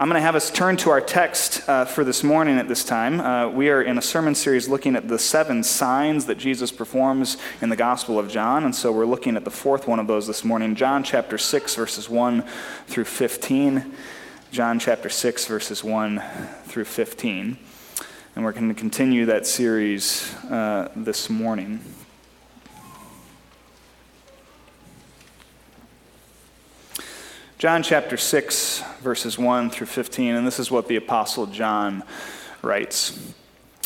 I'm going to have us turn to our text uh, for this morning at this time. Uh, we are in a sermon series looking at the seven signs that Jesus performs in the Gospel of John. And so we're looking at the fourth one of those this morning, John chapter 6, verses 1 through 15. John chapter 6, verses 1 through 15. And we're going to continue that series uh, this morning. John chapter 6, verses 1 through 15, and this is what the Apostle John writes.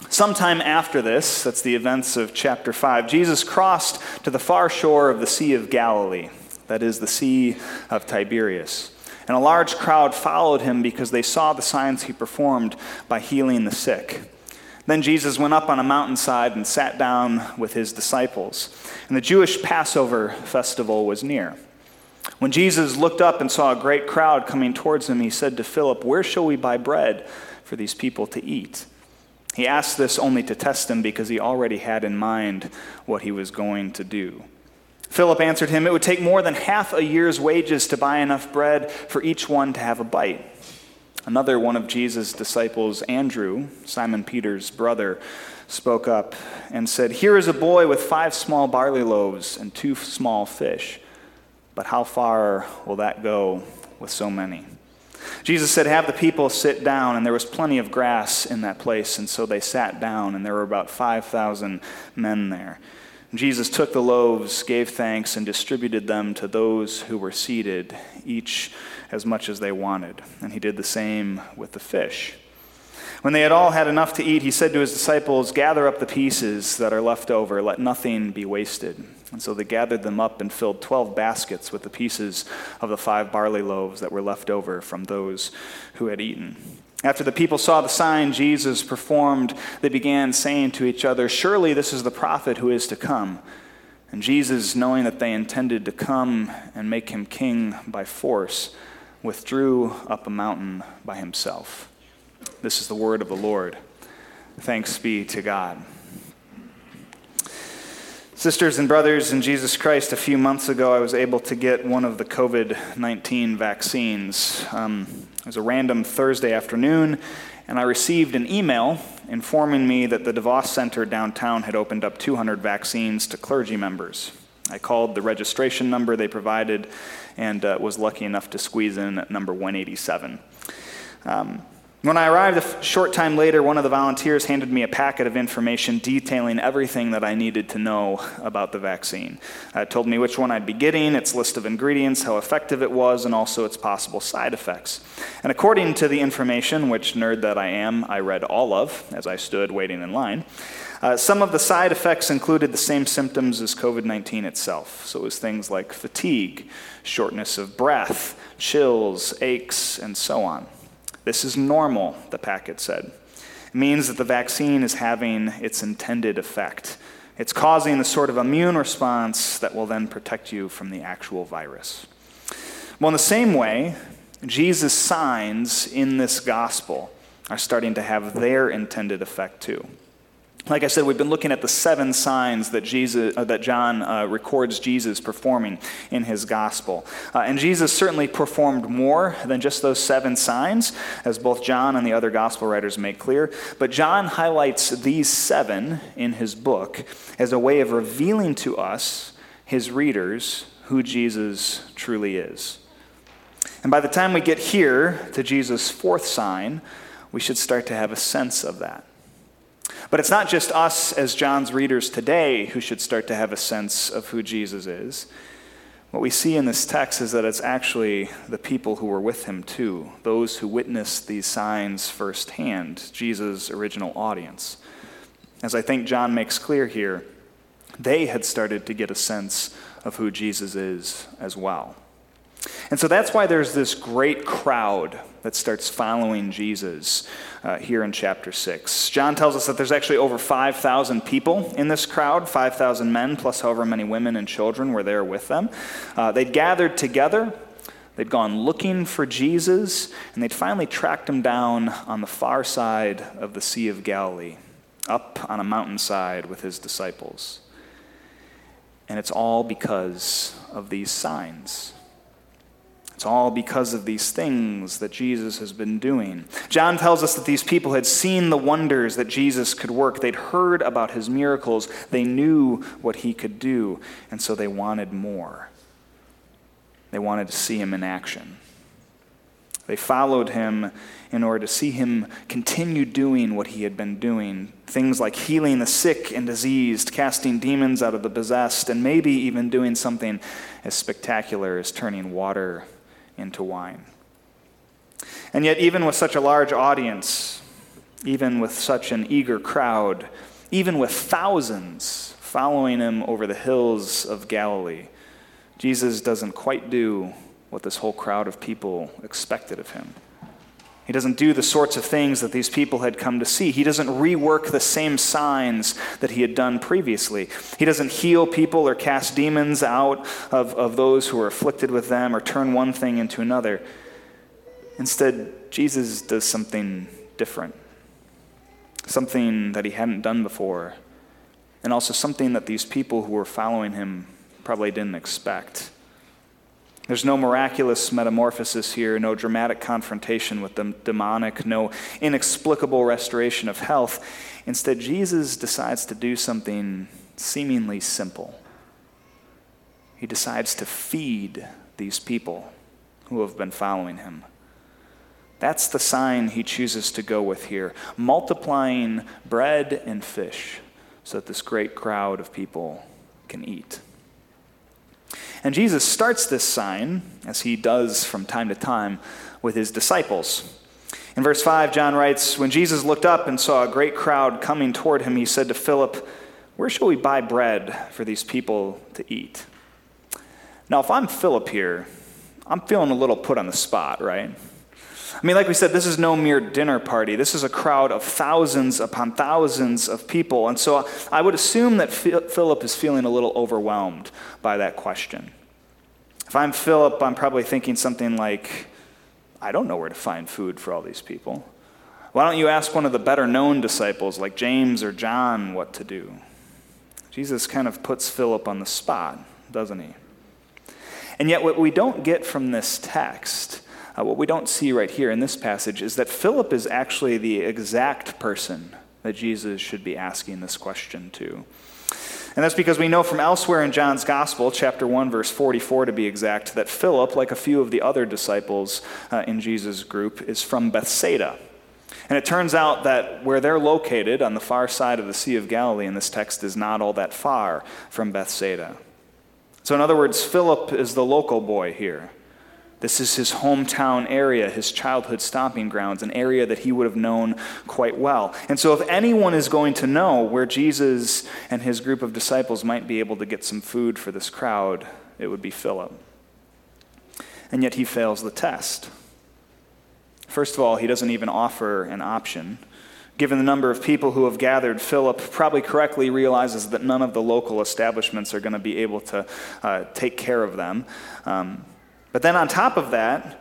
Sometime after this, that's the events of chapter 5, Jesus crossed to the far shore of the Sea of Galilee, that is, the Sea of Tiberias. And a large crowd followed him because they saw the signs he performed by healing the sick. Then Jesus went up on a mountainside and sat down with his disciples. And the Jewish Passover festival was near. When Jesus looked up and saw a great crowd coming towards him, he said to Philip, Where shall we buy bread for these people to eat? He asked this only to test him because he already had in mind what he was going to do. Philip answered him, It would take more than half a year's wages to buy enough bread for each one to have a bite. Another one of Jesus' disciples, Andrew, Simon Peter's brother, spoke up and said, Here is a boy with five small barley loaves and two small fish. But how far will that go with so many? Jesus said, Have the people sit down, and there was plenty of grass in that place, and so they sat down, and there were about 5,000 men there. Jesus took the loaves, gave thanks, and distributed them to those who were seated, each as much as they wanted. And he did the same with the fish. When they had all had enough to eat, he said to his disciples, Gather up the pieces that are left over, let nothing be wasted. And so they gathered them up and filled 12 baskets with the pieces of the five barley loaves that were left over from those who had eaten. After the people saw the sign Jesus performed, they began saying to each other, Surely this is the prophet who is to come. And Jesus, knowing that they intended to come and make him king by force, withdrew up a mountain by himself. This is the word of the Lord. Thanks be to God. Sisters and brothers in Jesus Christ, a few months ago I was able to get one of the COVID 19 vaccines. Um, it was a random Thursday afternoon, and I received an email informing me that the DeVos Center downtown had opened up 200 vaccines to clergy members. I called the registration number they provided and uh, was lucky enough to squeeze in at number 187. Um, when I arrived a short time later, one of the volunteers handed me a packet of information detailing everything that I needed to know about the vaccine. It told me which one I'd be getting, its list of ingredients, how effective it was, and also its possible side effects. And according to the information, which nerd that I am, I read all of as I stood waiting in line, uh, some of the side effects included the same symptoms as COVID 19 itself. So it was things like fatigue, shortness of breath, chills, aches, and so on. This is normal, the packet said. It means that the vaccine is having its intended effect. It's causing the sort of immune response that will then protect you from the actual virus. Well, in the same way, Jesus' signs in this gospel are starting to have their intended effect too. Like I said, we've been looking at the seven signs that, Jesus, uh, that John uh, records Jesus performing in his gospel. Uh, and Jesus certainly performed more than just those seven signs, as both John and the other gospel writers make clear. But John highlights these seven in his book as a way of revealing to us, his readers, who Jesus truly is. And by the time we get here to Jesus' fourth sign, we should start to have a sense of that. But it's not just us as John's readers today who should start to have a sense of who Jesus is. What we see in this text is that it's actually the people who were with him too, those who witnessed these signs firsthand, Jesus' original audience. As I think John makes clear here, they had started to get a sense of who Jesus is as well. And so that's why there's this great crowd that starts following Jesus uh, here in chapter 6. John tells us that there's actually over 5,000 people in this crowd 5,000 men, plus however many women and children were there with them. Uh, they'd gathered together. They'd gone looking for Jesus, and they'd finally tracked him down on the far side of the Sea of Galilee, up on a mountainside with his disciples. And it's all because of these signs. It's all because of these things that Jesus has been doing. John tells us that these people had seen the wonders that Jesus could work. They'd heard about his miracles. They knew what he could do, and so they wanted more. They wanted to see him in action. They followed him in order to see him continue doing what he had been doing things like healing the sick and diseased, casting demons out of the possessed, and maybe even doing something as spectacular as turning water into wine. And yet, even with such a large audience, even with such an eager crowd, even with thousands following him over the hills of Galilee, Jesus doesn't quite do what this whole crowd of people expected of him. He doesn't do the sorts of things that these people had come to see. He doesn't rework the same signs that he had done previously. He doesn't heal people or cast demons out of, of those who are afflicted with them or turn one thing into another. Instead, Jesus does something different, something that he hadn't done before, and also something that these people who were following him probably didn't expect. There's no miraculous metamorphosis here, no dramatic confrontation with the demonic, no inexplicable restoration of health. Instead, Jesus decides to do something seemingly simple. He decides to feed these people who have been following him. That's the sign he chooses to go with here multiplying bread and fish so that this great crowd of people can eat. And Jesus starts this sign, as he does from time to time, with his disciples. In verse 5, John writes When Jesus looked up and saw a great crowd coming toward him, he said to Philip, Where shall we buy bread for these people to eat? Now, if I'm Philip here, I'm feeling a little put on the spot, right? I mean, like we said, this is no mere dinner party. This is a crowd of thousands upon thousands of people. And so I would assume that Philip is feeling a little overwhelmed by that question. If I'm Philip, I'm probably thinking something like, I don't know where to find food for all these people. Why don't you ask one of the better known disciples, like James or John, what to do? Jesus kind of puts Philip on the spot, doesn't he? And yet, what we don't get from this text uh, what we don't see right here in this passage is that Philip is actually the exact person that Jesus should be asking this question to. And that's because we know from elsewhere in John's Gospel, chapter 1, verse 44 to be exact, that Philip, like a few of the other disciples uh, in Jesus' group, is from Bethsaida. And it turns out that where they're located on the far side of the Sea of Galilee in this text is not all that far from Bethsaida. So, in other words, Philip is the local boy here. This is his hometown area, his childhood stomping grounds, an area that he would have known quite well. And so, if anyone is going to know where Jesus and his group of disciples might be able to get some food for this crowd, it would be Philip. And yet, he fails the test. First of all, he doesn't even offer an option. Given the number of people who have gathered, Philip probably correctly realizes that none of the local establishments are going to be able to uh, take care of them. Um, but then on top of that,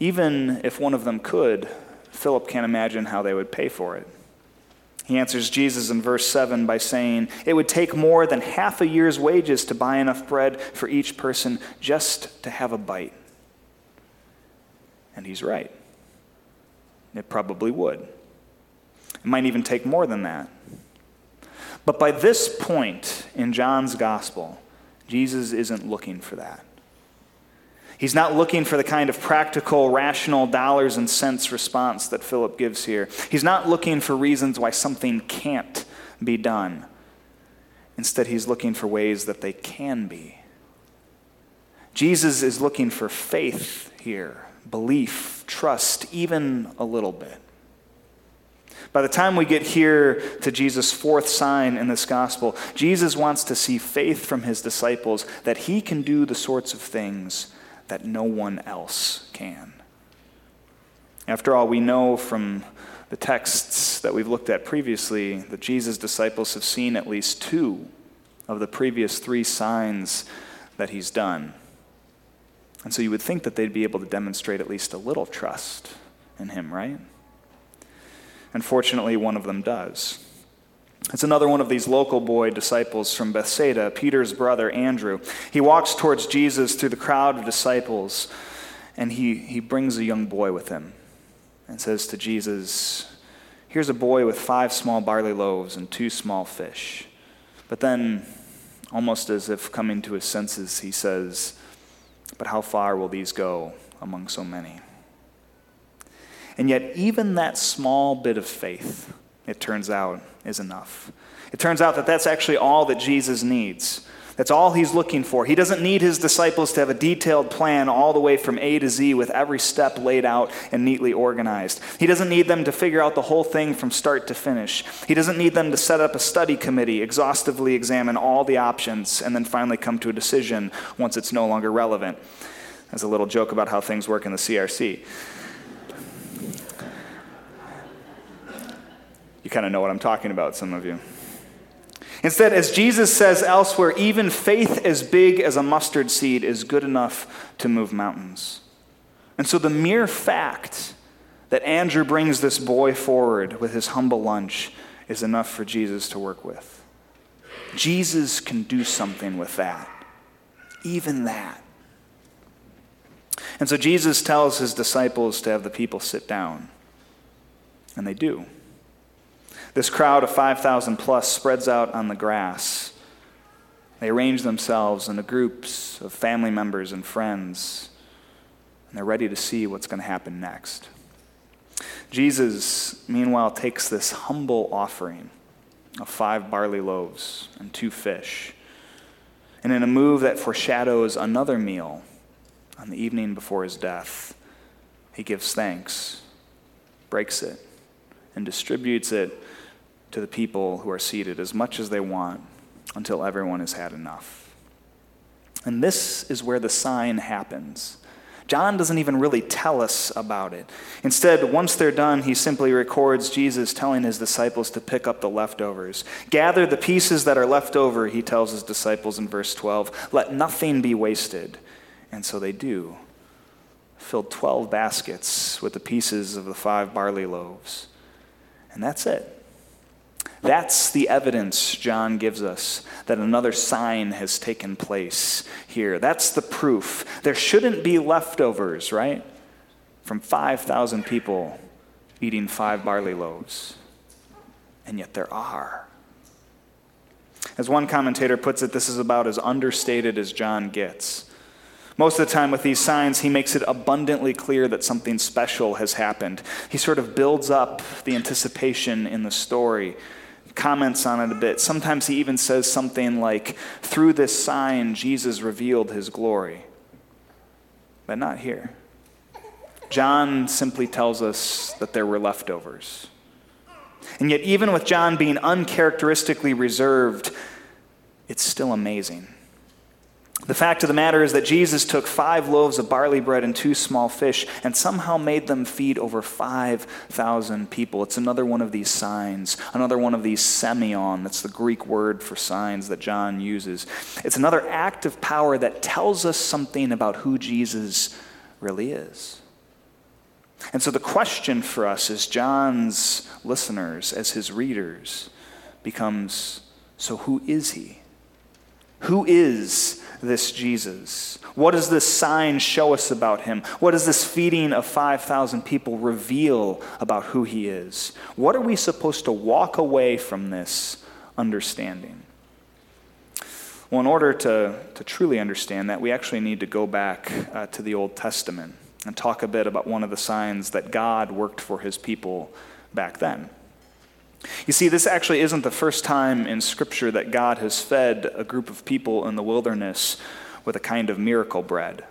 even if one of them could, Philip can't imagine how they would pay for it. He answers Jesus in verse 7 by saying, It would take more than half a year's wages to buy enough bread for each person just to have a bite. And he's right. It probably would. It might even take more than that. But by this point in John's gospel, Jesus isn't looking for that. He's not looking for the kind of practical, rational dollars and cents response that Philip gives here. He's not looking for reasons why something can't be done. Instead, he's looking for ways that they can be. Jesus is looking for faith here, belief, trust, even a little bit. By the time we get here to Jesus' fourth sign in this gospel, Jesus wants to see faith from his disciples that he can do the sorts of things that no one else can. After all, we know from the texts that we've looked at previously that Jesus' disciples have seen at least two of the previous three signs that he's done. And so you would think that they'd be able to demonstrate at least a little trust in him, right? Unfortunately, one of them does. It's another one of these local boy disciples from Bethsaida, Peter's brother Andrew. He walks towards Jesus through the crowd of disciples, and he, he brings a young boy with him and says to Jesus, Here's a boy with five small barley loaves and two small fish. But then, almost as if coming to his senses, he says, But how far will these go among so many? And yet, even that small bit of faith, it turns out, is enough. It turns out that that's actually all that Jesus needs. That's all he's looking for. He doesn't need his disciples to have a detailed plan all the way from A to Z with every step laid out and neatly organized. He doesn't need them to figure out the whole thing from start to finish. He doesn't need them to set up a study committee, exhaustively examine all the options, and then finally come to a decision once it's no longer relevant. As a little joke about how things work in the CRC. You kind of know what I'm talking about, some of you. Instead, as Jesus says elsewhere, even faith as big as a mustard seed is good enough to move mountains. And so the mere fact that Andrew brings this boy forward with his humble lunch is enough for Jesus to work with. Jesus can do something with that, even that. And so Jesus tells his disciples to have the people sit down, and they do. This crowd of 5,000 plus spreads out on the grass. They arrange themselves into groups of family members and friends, and they're ready to see what's going to happen next. Jesus, meanwhile, takes this humble offering of five barley loaves and two fish, and in a move that foreshadows another meal on the evening before his death, he gives thanks, breaks it, and distributes it to the people who are seated as much as they want until everyone has had enough. And this is where the sign happens. John doesn't even really tell us about it. Instead, once they're done, he simply records Jesus telling his disciples to pick up the leftovers. Gather the pieces that are left over, he tells his disciples in verse 12. Let nothing be wasted. And so they do. Filled 12 baskets with the pieces of the five barley loaves. And that's it. That's the evidence John gives us that another sign has taken place here. That's the proof. There shouldn't be leftovers, right? From 5,000 people eating five barley loaves. And yet there are. As one commentator puts it, this is about as understated as John gets. Most of the time, with these signs, he makes it abundantly clear that something special has happened. He sort of builds up the anticipation in the story comments on it a bit. Sometimes he even says something like, Through this sign, Jesus revealed his glory. But not here. John simply tells us that there were leftovers. And yet, even with John being uncharacteristically reserved, it's still amazing. The fact of the matter is that Jesus took five loaves of barley bread and two small fish and somehow made them feed over 5,000 people. It's another one of these signs, another one of these semeion. That's the Greek word for signs that John uses. It's another act of power that tells us something about who Jesus really is. And so the question for us as John's listeners, as his readers, becomes so who is he? Who is this Jesus? What does this sign show us about him? What does this feeding of 5,000 people reveal about who he is? What are we supposed to walk away from this understanding? Well, in order to, to truly understand that, we actually need to go back uh, to the Old Testament and talk a bit about one of the signs that God worked for his people back then. You see, this actually isn't the first time in Scripture that God has fed a group of people in the wilderness with a kind of miracle bread.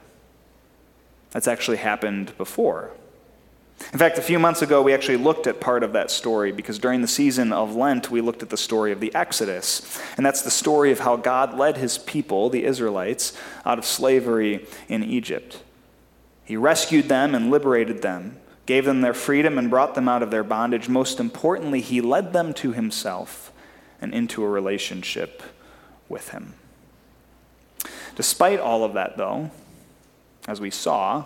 That's actually happened before. In fact, a few months ago, we actually looked at part of that story because during the season of Lent, we looked at the story of the Exodus. And that's the story of how God led his people, the Israelites, out of slavery in Egypt. He rescued them and liberated them gave them their freedom, and brought them out of their bondage. Most importantly, he led them to himself and into a relationship with him. Despite all of that, though, as we saw,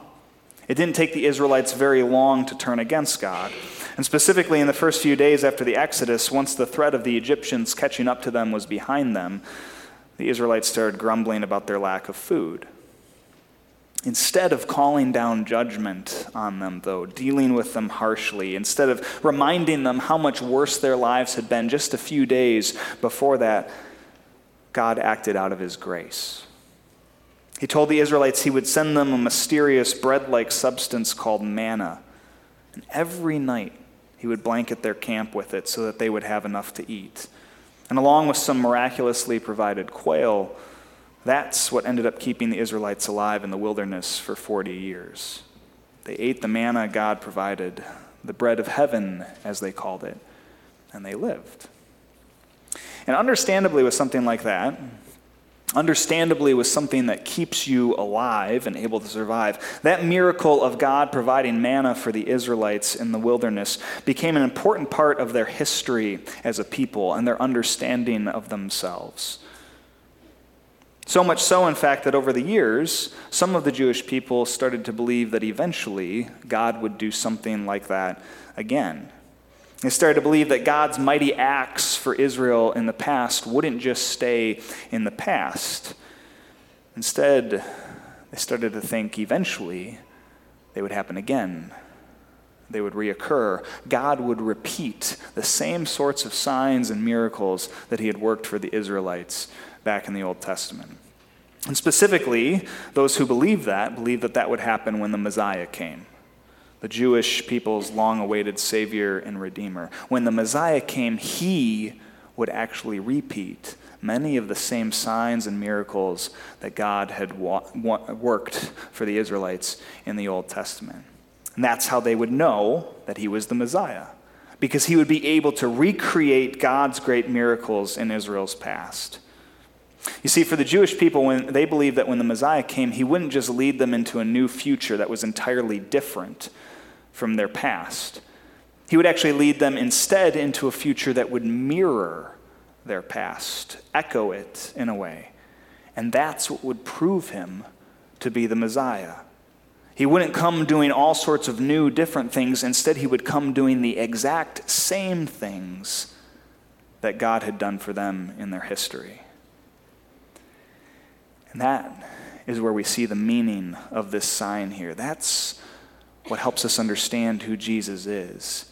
it didn't take the Israelites very long to turn against God. And specifically, in the first few days after the Exodus, once the threat of the Egyptians catching up to them was behind them, the Israelites started grumbling about their lack of food. Instead of calling down judgment on them, though, dealing with them harshly, instead of reminding them how much worse their lives had been just a few days before that, God acted out of his grace. He told the Israelites he would send them a mysterious bread like substance called manna. And every night he would blanket their camp with it so that they would have enough to eat. And along with some miraculously provided quail, that's what ended up keeping the Israelites alive in the wilderness for 40 years. They ate the manna God provided, the bread of heaven, as they called it, and they lived. And understandably, with something like that, understandably with something that keeps you alive and able to survive. That miracle of God providing manna for the Israelites in the wilderness became an important part of their history as a people and their understanding of themselves. So much so, in fact, that over the years, some of the Jewish people started to believe that eventually God would do something like that again. They started to believe that God's mighty acts for Israel in the past wouldn't just stay in the past. Instead, they started to think eventually they would happen again. They would reoccur. God would repeat the same sorts of signs and miracles that he had worked for the Israelites back in the Old Testament. And specifically, those who believe that believe that that would happen when the Messiah came, the Jewish people's long awaited Savior and Redeemer. When the Messiah came, he would actually repeat many of the same signs and miracles that God had wa- wa- worked for the Israelites in the Old Testament. And that's how they would know that he was the Messiah, because he would be able to recreate God's great miracles in Israel's past. You see, for the Jewish people, when they believed that when the Messiah came, he wouldn't just lead them into a new future that was entirely different from their past. He would actually lead them instead into a future that would mirror their past, echo it in a way. And that's what would prove him to be the Messiah. He wouldn't come doing all sorts of new, different things. Instead, he would come doing the exact same things that God had done for them in their history. And that is where we see the meaning of this sign here. That's what helps us understand who Jesus is.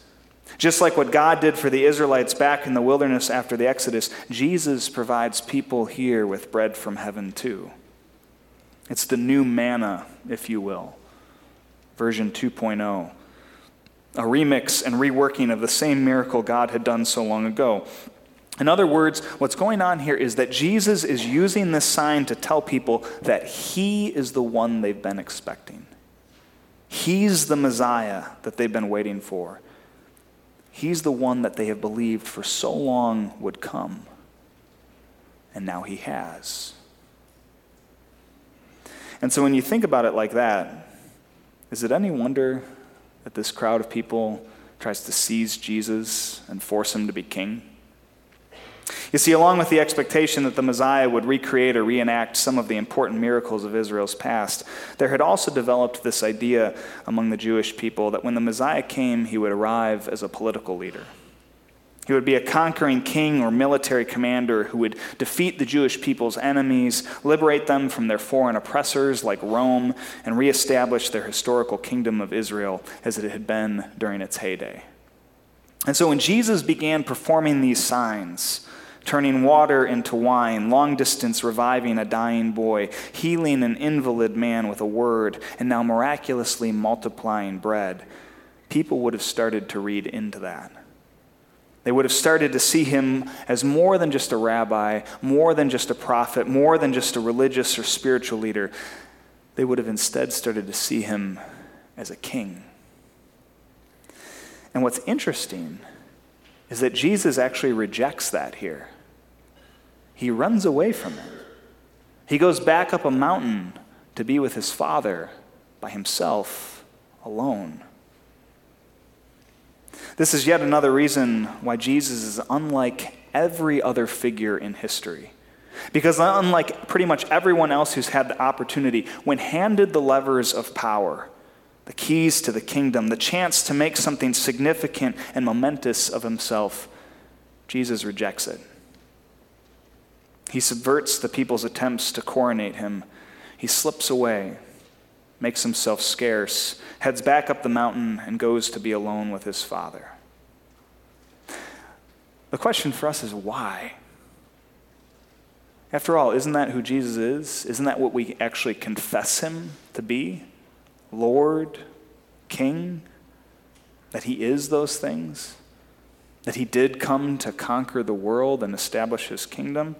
Just like what God did for the Israelites back in the wilderness after the Exodus, Jesus provides people here with bread from heaven too. It's the new manna, if you will, version 2.0. A remix and reworking of the same miracle God had done so long ago. In other words, what's going on here is that Jesus is using this sign to tell people that he is the one they've been expecting. He's the Messiah that they've been waiting for. He's the one that they have believed for so long would come. And now he has. And so when you think about it like that, is it any wonder that this crowd of people tries to seize Jesus and force him to be king? You see, along with the expectation that the Messiah would recreate or reenact some of the important miracles of Israel's past, there had also developed this idea among the Jewish people that when the Messiah came, he would arrive as a political leader. He would be a conquering king or military commander who would defeat the Jewish people's enemies, liberate them from their foreign oppressors like Rome, and reestablish their historical kingdom of Israel as it had been during its heyday. And so when Jesus began performing these signs, turning water into wine, long distance reviving a dying boy, healing an invalid man with a word, and now miraculously multiplying bread, people would have started to read into that. They would have started to see him as more than just a rabbi, more than just a prophet, more than just a religious or spiritual leader. They would have instead started to see him as a king. And what's interesting is that Jesus actually rejects that here he runs away from it. He goes back up a mountain to be with his father by himself, alone. This is yet another reason why Jesus is unlike every other figure in history. Because, unlike pretty much everyone else who's had the opportunity, when handed the levers of power, the keys to the kingdom, the chance to make something significant and momentous of himself, Jesus rejects it. He subverts the people's attempts to coronate him. He slips away. makes himself scarce, heads back up the mountain, and goes to be alone with his Father. The question for us is why? After all, isn't that who Jesus is? Isn't that what we actually confess him to be? Lord, King? That he is those things? That he did come to conquer the world and establish his kingdom?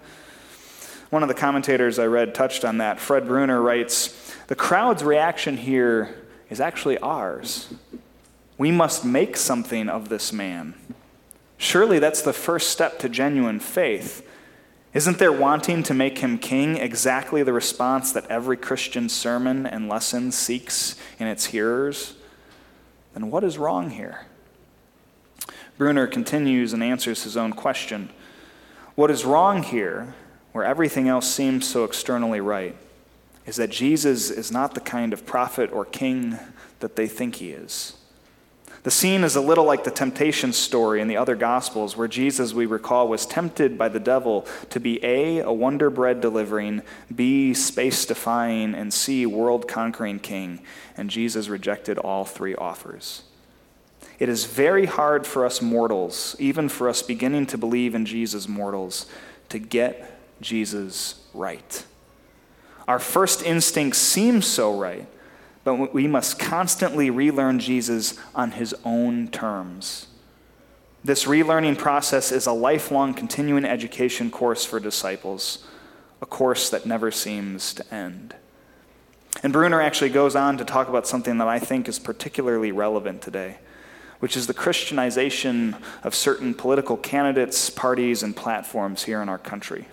One of the commentators I read touched on that. Fred Bruner writes The crowd's reaction here is actually ours. We must make something of this man. Surely that's the first step to genuine faith. Isn't their wanting to make him king exactly the response that every Christian sermon and lesson seeks in its hearers? Then what is wrong here? Bruner continues and answers his own question. What is wrong here where everything else seems so externally right, is that Jesus is not the kind of prophet or king that they think he is. The scene is a little like the temptation story in the other Gospels, where Jesus, we recall, was tempted by the devil to be A, a wonder bread delivering, B, space defying, and C, world conquering king. And Jesus rejected all three offers. It is very hard for us mortals, even for us beginning to believe in Jesus mortals, to get Jesus right. Our first instinct seems so right, but we must constantly relearn Jesus on his own terms. This relearning process is a lifelong continuing education course for disciples, a course that never seems to end. And Bruner actually goes on to talk about something that I think is particularly relevant today, which is the Christianization of certain political candidates, parties, and platforms here in our country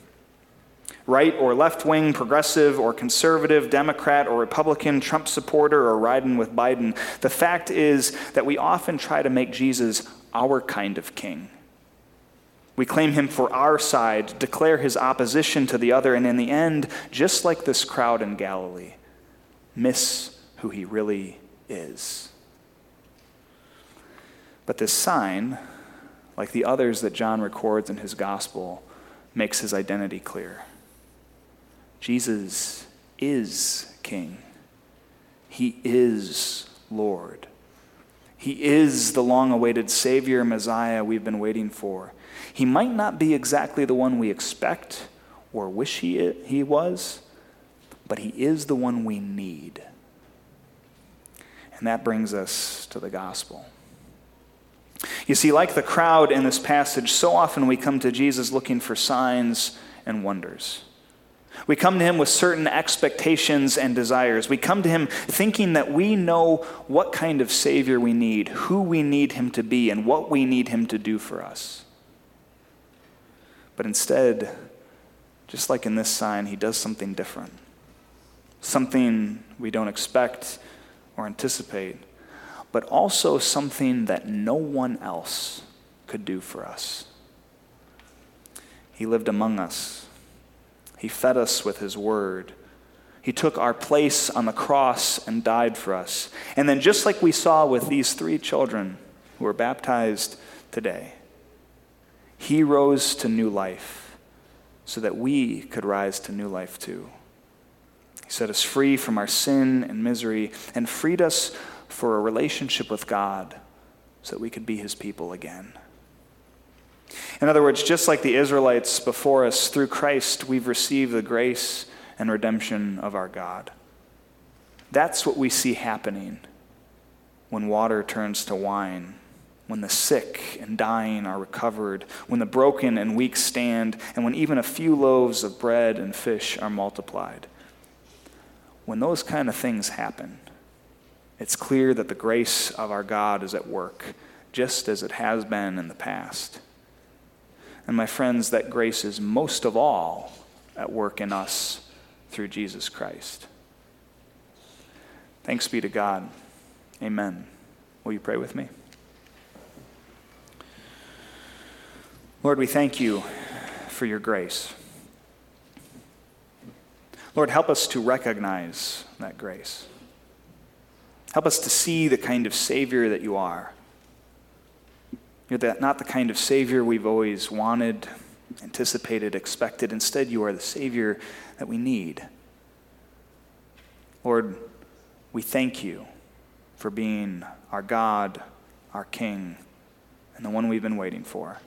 right or left wing, progressive or conservative, Democrat or Republican, Trump supporter or riding with Biden. The fact is that we often try to make Jesus our kind of king. We claim him for our side, declare his opposition to the other, and in the end, just like this crowd in Galilee, miss who he really is. But this sign, like the others that John records in his gospel, makes his identity clear. Jesus is King. He is Lord. He is the long awaited Savior, Messiah we've been waiting for. He might not be exactly the one we expect or wish he, he was, but He is the one we need. And that brings us to the gospel. You see, like the crowd in this passage, so often we come to Jesus looking for signs and wonders. We come to him with certain expectations and desires. We come to him thinking that we know what kind of Savior we need, who we need him to be, and what we need him to do for us. But instead, just like in this sign, he does something different. Something we don't expect or anticipate, but also something that no one else could do for us. He lived among us he fed us with His word. He took our place on the cross and died for us. And then, just like we saw with these three children who were baptized today, He rose to new life so that we could rise to new life too. He set us free from our sin and misery and freed us for a relationship with God so that we could be His people again. In other words, just like the Israelites before us, through Christ, we've received the grace and redemption of our God. That's what we see happening when water turns to wine, when the sick and dying are recovered, when the broken and weak stand, and when even a few loaves of bread and fish are multiplied. When those kind of things happen, it's clear that the grace of our God is at work, just as it has been in the past. And my friends, that grace is most of all at work in us through Jesus Christ. Thanks be to God. Amen. Will you pray with me? Lord, we thank you for your grace. Lord, help us to recognize that grace. Help us to see the kind of Savior that you are. You're that, not the kind of Savior we've always wanted, anticipated, expected. Instead, you are the Savior that we need. Lord, we thank you for being our God, our King, and the one we've been waiting for.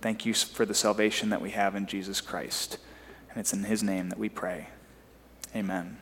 Thank you for the salvation that we have in Jesus Christ. And it's in his name that we pray. Amen.